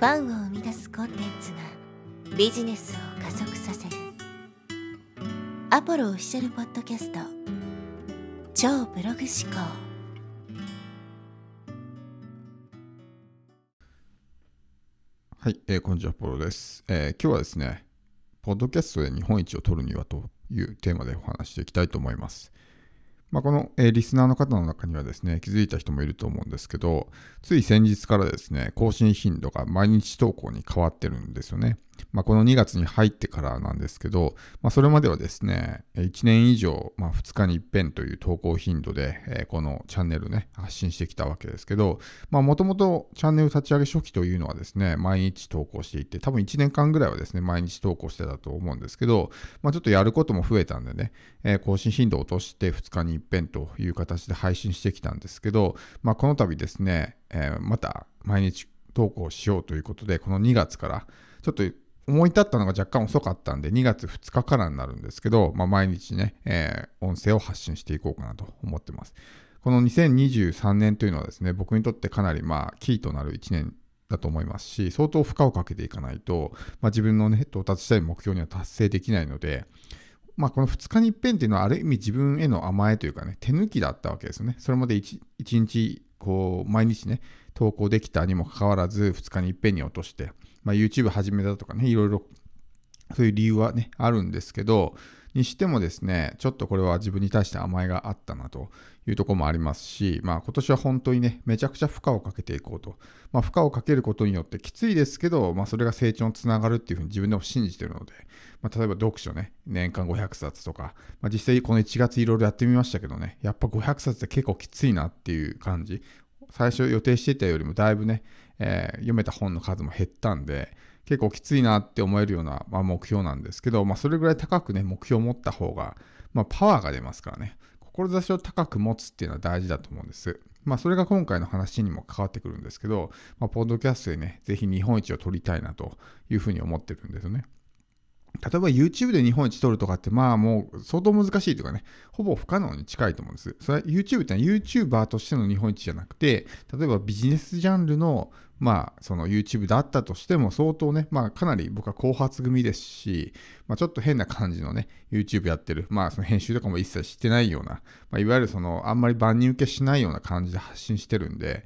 ファンを生み出すコンテンツがビジネスを加速させる。アポロオフィシャルポッドキャスト。超ブログ思考。はい、えー、こんにちは、ポロです、えー、今日はですね、ポッドキャストで日本一を取るにはというテーマでお話していきたいと思います。まあ、この、えー、リスナーの方の中にはですね、気づいた人もいると思うんですけど、つい先日からですね、更新頻度が毎日投稿に変わってるんですよね。まあ、この2月に入ってからなんですけど、まあ、それまではですね、1年以上、まあ、2日に一遍という投稿頻度で、えー、このチャンネルね、発信してきたわけですけど、もともとチャンネル立ち上げ初期というのはですね、毎日投稿していて、多分1年間ぐらいはですね、毎日投稿してたと思うんですけど、まあ、ちょっとやることも増えたんでね、えー、更新頻度を落として2日に一遍という形で配信してきたんですけど、まあ、この度ですね、えー、また毎日投稿しようということで、この2月からちょっと思い立ったのが若干遅かったんで、2月2日からになるんですけど、まあ、毎日ね、えー、音声を発信していこうかなと思ってます。この2023年というのはですね、僕にとってかなりまあ、キーとなる1年だと思いますし、相当負荷をかけていかないと、まあ、自分のね、到達したい目標には達成できないので、まあ、この2日に一遍っていうのはある意味自分への甘えというかね、手抜きだったわけですよね。それまで 1, 1日、こう、毎日ね、投稿できたにもかかわらず、2日にいっぺんに落として、まあ、YouTube 始めたとかね、いろいろそういう理由はね、あるんですけど、にしてもですね、ちょっとこれは自分に対して甘えがあったなというところもありますし、まあ今年は本当にね、めちゃくちゃ負荷をかけていこうと。まあ負荷をかけることによってきついですけど、まあそれが成長につながるっていうふうに自分でも信じてるので、まあ例えば読書ね、年間500冊とか、まあ実際この1月いろいろやってみましたけどね、やっぱ500冊って結構きついなっていう感じ。最初予定していたよりもだいぶね、えー、読めた本の数も減ったんで、結構きついなって思えるような、まあ、目標なんですけど、まあ、それぐらい高くね、目標を持った方が、まあ、パワーが出ますからね、志を高く持つっていうのは大事だと思うんです。まあ、それが今回の話にも関わってくるんですけど、まあ、ポッドキャストでね、ぜひ日本一を取りたいなというふうに思ってるんですよね。例えば YouTube で日本一取るとかって、まあもう相当難しいというかね、ほぼ不可能に近いと思うんです。それ YouTube ってのは YouTuber としての日本一じゃなくて、例えばビジネスジャンルの、まあその YouTube だったとしても相当ね、まあかなり僕は後発組ですし、まあちょっと変な感じのね、YouTube やってる、まあその編集とかも一切してないような、まあいわゆるそのあんまり万人受けしないような感じで発信してるんで、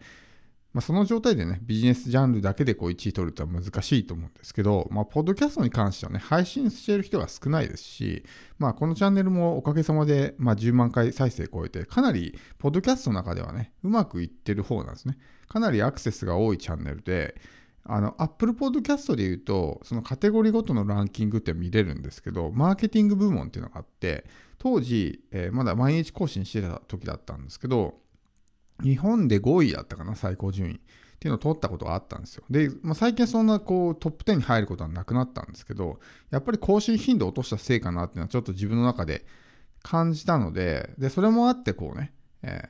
まあ、その状態でね、ビジネスジャンルだけでこう1位取るとは難しいと思うんですけど、まあ、ポッドキャストに関してはね、配信している人が少ないですし、まあ、このチャンネルもおかげさまで、まあ、10万回再生超えて、かなり、ポッドキャストの中ではね、うまくいってる方なんですね。かなりアクセスが多いチャンネルで、あの、Apple Podcast で言うと、そのカテゴリーごとのランキングって見れるんですけど、マーケティング部門っていうのがあって、当時、えー、まだ毎日更新してた時だったんですけど、日本で5位だったかな、最高順位。っていうのを取ったことがあったんですよ。で、まあ、最近そんなこうトップ10に入ることはなくなったんですけど、やっぱり更新頻度を落としたせいかなっていうのはちょっと自分の中で感じたので、で、それもあってこうね、え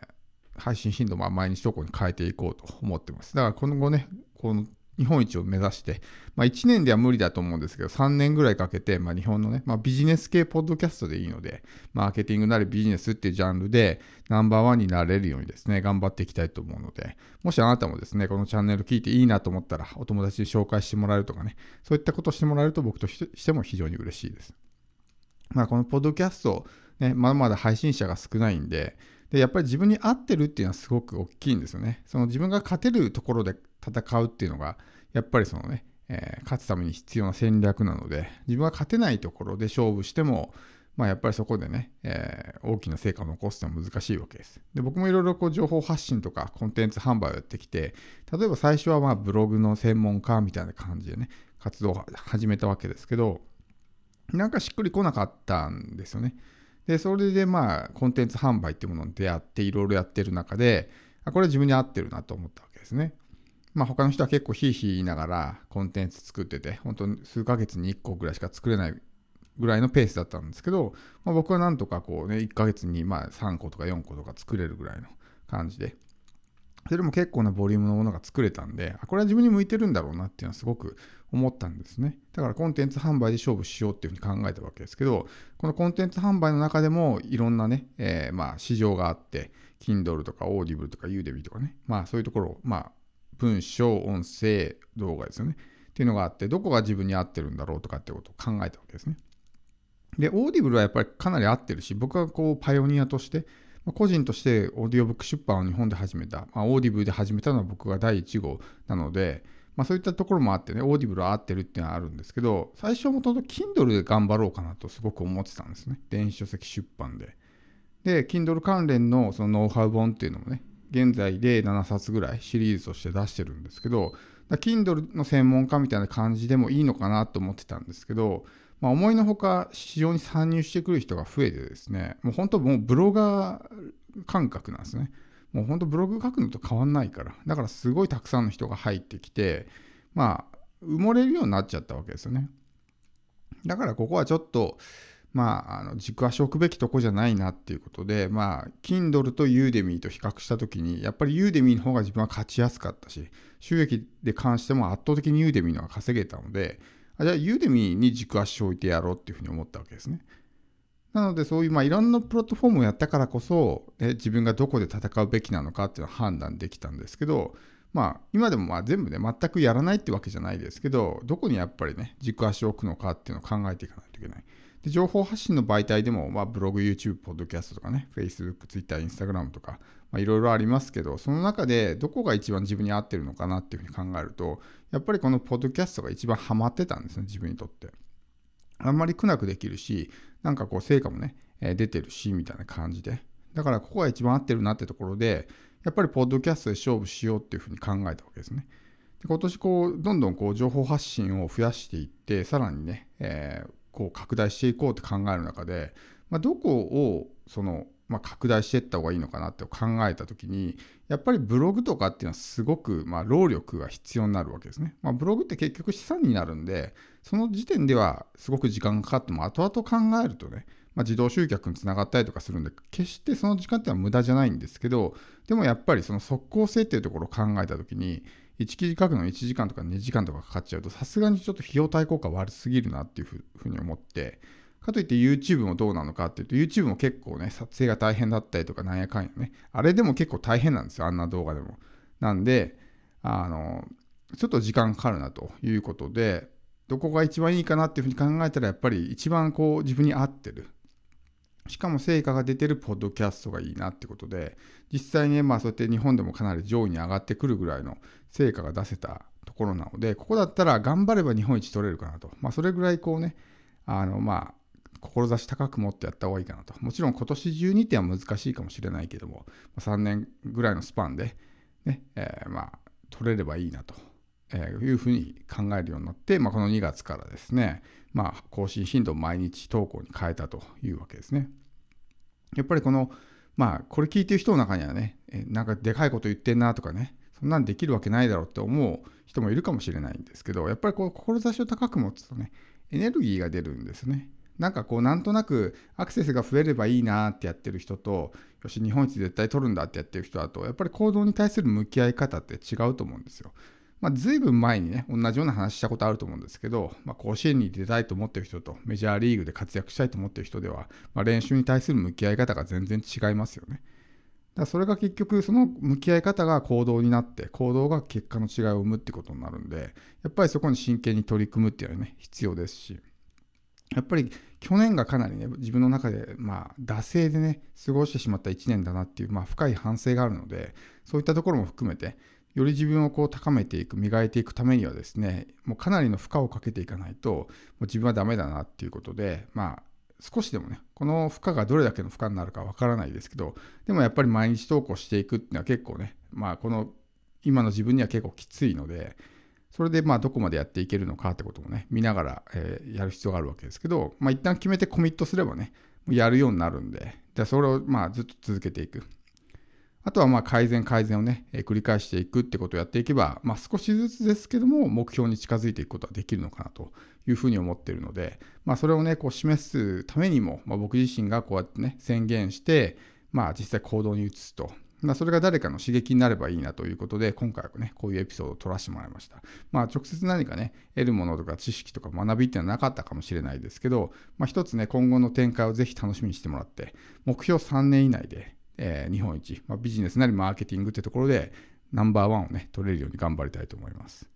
ー、配信頻度も毎日投稿に変えていこうと思ってます。だから今後ね、この日本一を目指して、まあ、1年では無理だと思うんですけど、3年ぐらいかけて、まあ、日本のね、まあ、ビジネス系ポッドキャストでいいので、マーケティングなりビジネスっていうジャンルでナンバーワンになれるようにですね、頑張っていきたいと思うので、もしあなたもですね、このチャンネル聞いていいなと思ったら、お友達に紹介してもらえるとかね、そういったことしてもらえると僕としても非常に嬉しいです。まあ、このポッドキャスト、ね、まだまだ配信者が少ないんで、でやっぱり自分に合ってるっていうのはすごく大きいんですよね。その自分が勝てるところで戦うっていうのが、やっぱりそのね、えー、勝つために必要な戦略なので、自分は勝てないところで勝負しても、まあ、やっぱりそこでね、えー、大きな成果を残すのは難しいわけです。で僕もいろいろこう情報発信とかコンテンツ販売をやってきて、例えば最初はまあブログの専門家みたいな感じでね、活動を始めたわけですけど、なんかしっくりこなかったんですよね。で、それでまあコンテンツ販売っていうものに出会っていろいろやってる中で、あこれ自分に合ってるなと思ったわけですね。まあ、他の人は結構ひいひい言いながらコンテンツ作ってて、本当に数ヶ月に1個ぐらいしか作れないぐらいのペースだったんですけど、まあ、僕はなんとかこうね、1ヶ月にまあ3個とか4個とか作れるぐらいの感じで、それも結構なボリュームのものが作れたんで、これは自分に向いてるんだろうなっていうのはすごく思ったんですね。だからコンテンツ販売で勝負しようっていうふうに考えたわけですけど、このコンテンツ販売の中でもいろんなね、えー、まあ市場があって、Kindle とか Audible とか Udemy とかね、まあそういうところ、まあ文章、音声、動画ですよね。っていうのがあって、どこが自分に合ってるんだろうとかってことを考えたわけですね。で、 Audible はやっぱりかなり合ってるし、僕はこうパイオニアとして、個人としてオーディオブック出版を日本で始めた、まあ、 Audibleで始めたのは僕が第1号なので、まあ、そういったところもあってね、 Audibleは合ってるっていうのはあるんですけど、最初もともと Kindle で頑張ろうかなとすごく思ってたんですね。電子書籍出版で。で、Kindle 関連のそのノウハウ本っていうのもね、現在で7冊ぐらいシリーズとして出してるんですけど、Kindle の専門家みたいな感じでもいいのかなと思ってたんですけど、まあ、思いのほか市場に参入してくる人が増えてですね、もう本当もうブロガー感覚なんですね。もう本当ブログ書くのと変わんないから。だからすごいたくさんの人が入ってきて、まあ、埋もれるようになっちゃったわけですよね。だからここはちょっと、まあ、あの軸足を置くべきとこじゃないなっていうことで、まあ、Kindle と Udemy と比較したときに、やっぱり Udemy の方が自分は勝ちやすかったし、収益で関しても圧倒的に Udemy の方が稼げたので、あじゃあ Udemy に軸足を置いてやろうっていうふうに思ったわけですね。なので、そういう、まあ、いろんなプラットフォームをやったからこそ、え自分がどこで戦うべきなのかっていうのは判断できたんですけど、まあ、今でもまあ全部ね、全くやらないってわけじゃないですけど、どこにやっぱりね、軸足を置くのかっていうのを考えていかないといけない。で情報発信の媒体でも、まあ、ブログ、YouTube、ポッドキャストとかね、Facebook、Twitter、Instagram とか、いろいろありますけど、その中でどこが一番自分に合ってるのかなっていうふうに考えると、やっぱりこのポッドキャストが一番ハマってたんですね、自分にとって。あんまり苦なくできるし、なんかこう成果もね、え出てるし、みたいな感じで。だからここが一番合ってるなってところで、やっぱりポッドキャストで勝負しようっていうふうに考えたわけですね。で今年こう、どんどんこう情報発信を増やしていって、さらにね、えーこう拡大していこうって考える中で、まあ、どこをその、まあ、拡大していった方がいいのかなって考えた時にやっぱりブログとかっていうのはすごく、まあ、労力が必要になるわけですね。まあ、ブログって結局資産になるんでその時点ではすごく時間がかかっても後々考えるとね、まあ、自動集客につながったりとかするんで決してその時間っていうのは無駄じゃないんですけどでもやっぱりその即効性っていうところを考えた時に1記事書くの1時間とか2時間とかかかっちゃうと、さすがにちょっと費用対効果悪すぎるなっていうふうに思って、かといって YouTube もどうなのかっていうと、YouTube も結構ね、撮影が大変だったりとか、なんやかんやね、あれでも結構大変なんですよ、あんな動画でも。なんで、あの、ちょっと時間かかるなということで、どこが一番いいかなっていうふうに考えたら、やっぱり一番こう自分に合ってる。しかも成果が出てるポッドキャストがいいなってことで、実際にね、まあそうやって日本でもかなり上位に上がってくるぐらいの成果が出せたところなので、ここだったら頑張れば日本一取れるかなと。まあそれぐらいこうね、あのまあ、志高く持ってやった方がいいかなと。もちろん今年中にっては難しいかもしれないけども、3年ぐらいのスパンでね、えー、まあ取れればいいなと。えいうふうに考えるようになって、まあ、この2月からですね、まあ、更新頻度を毎日投稿に変えたというわけですね。やっぱりこの、まあ、これ聞いてる人の中にはね、えなんかでかいこと言ってんなとかね、そんなんできるわけないだろうって思う人もいるかもしれないんですけど、やっぱりこう、志を高く持つとね、エネルギーが出るんですね。なんかこう、なんとなくアクセスが増えればいいなってやってる人と、よし、日本一絶対取るんだってやってる人だと、やっぱり行動に対する向き合い方って違うと思うんですよ。まあ、ずいぶん前にね、同じような話したことあると思うんですけど、まあ、甲子園に出たいと思ってる人と、メジャーリーグで活躍したいと思ってる人では、まあ、練習に対する向き合い方が全然違いますよね。だからそれが結局、その向き合い方が行動になって、行動が結果の違いを生むってことになるんで、やっぱりそこに真剣に取り組むっていうのはね、必要ですし、やっぱり去年がかなりね、自分の中で、まあ、惰性でね、過ごしてしまった1年だなっていう、まあ、深い反省があるので、そういったところも含めて、より自分をこう高めていく、磨いていくためにはですね、もうかなりの負荷をかけていかないと、もう自分はダメだなっていうことで、まあ、少しでもね、この負荷がどれだけの負荷になるかわからないですけど、でもやっぱり毎日投稿していくっていうのは結構ね、まあ、この今の自分には結構きついので、それでまあどこまでやっていけるのかってこともね、見ながら、えー、やる必要があるわけですけど、まあ一旦決めてコミットすればね、やるようになるんで、じゃそれをまあずっと続けていく。あとはまあ改善改善をね、えー、繰り返していくってことをやっていけば、まあ、少しずつですけども目標に近づいていくことはできるのかなというふうに思っているので、まあ、それをねこう示すためにも、まあ、僕自身がこうやってね宣言して、まあ、実際行動に移すと。ま、それが誰かの刺激になればいいなということで、今回はね、こういうエピソードを撮らせてもらいました。まあ、直接何かね、得るものとか知識とか学びっていうのはなかったかもしれないですけど、まあ、一つね、今後の展開をぜひ楽しみにしてもらって、目標3年以内で、えー、日本一、まあ、ビジネスなりマーケティングってところで、ナンバーワンをね、取れるように頑張りたいと思います。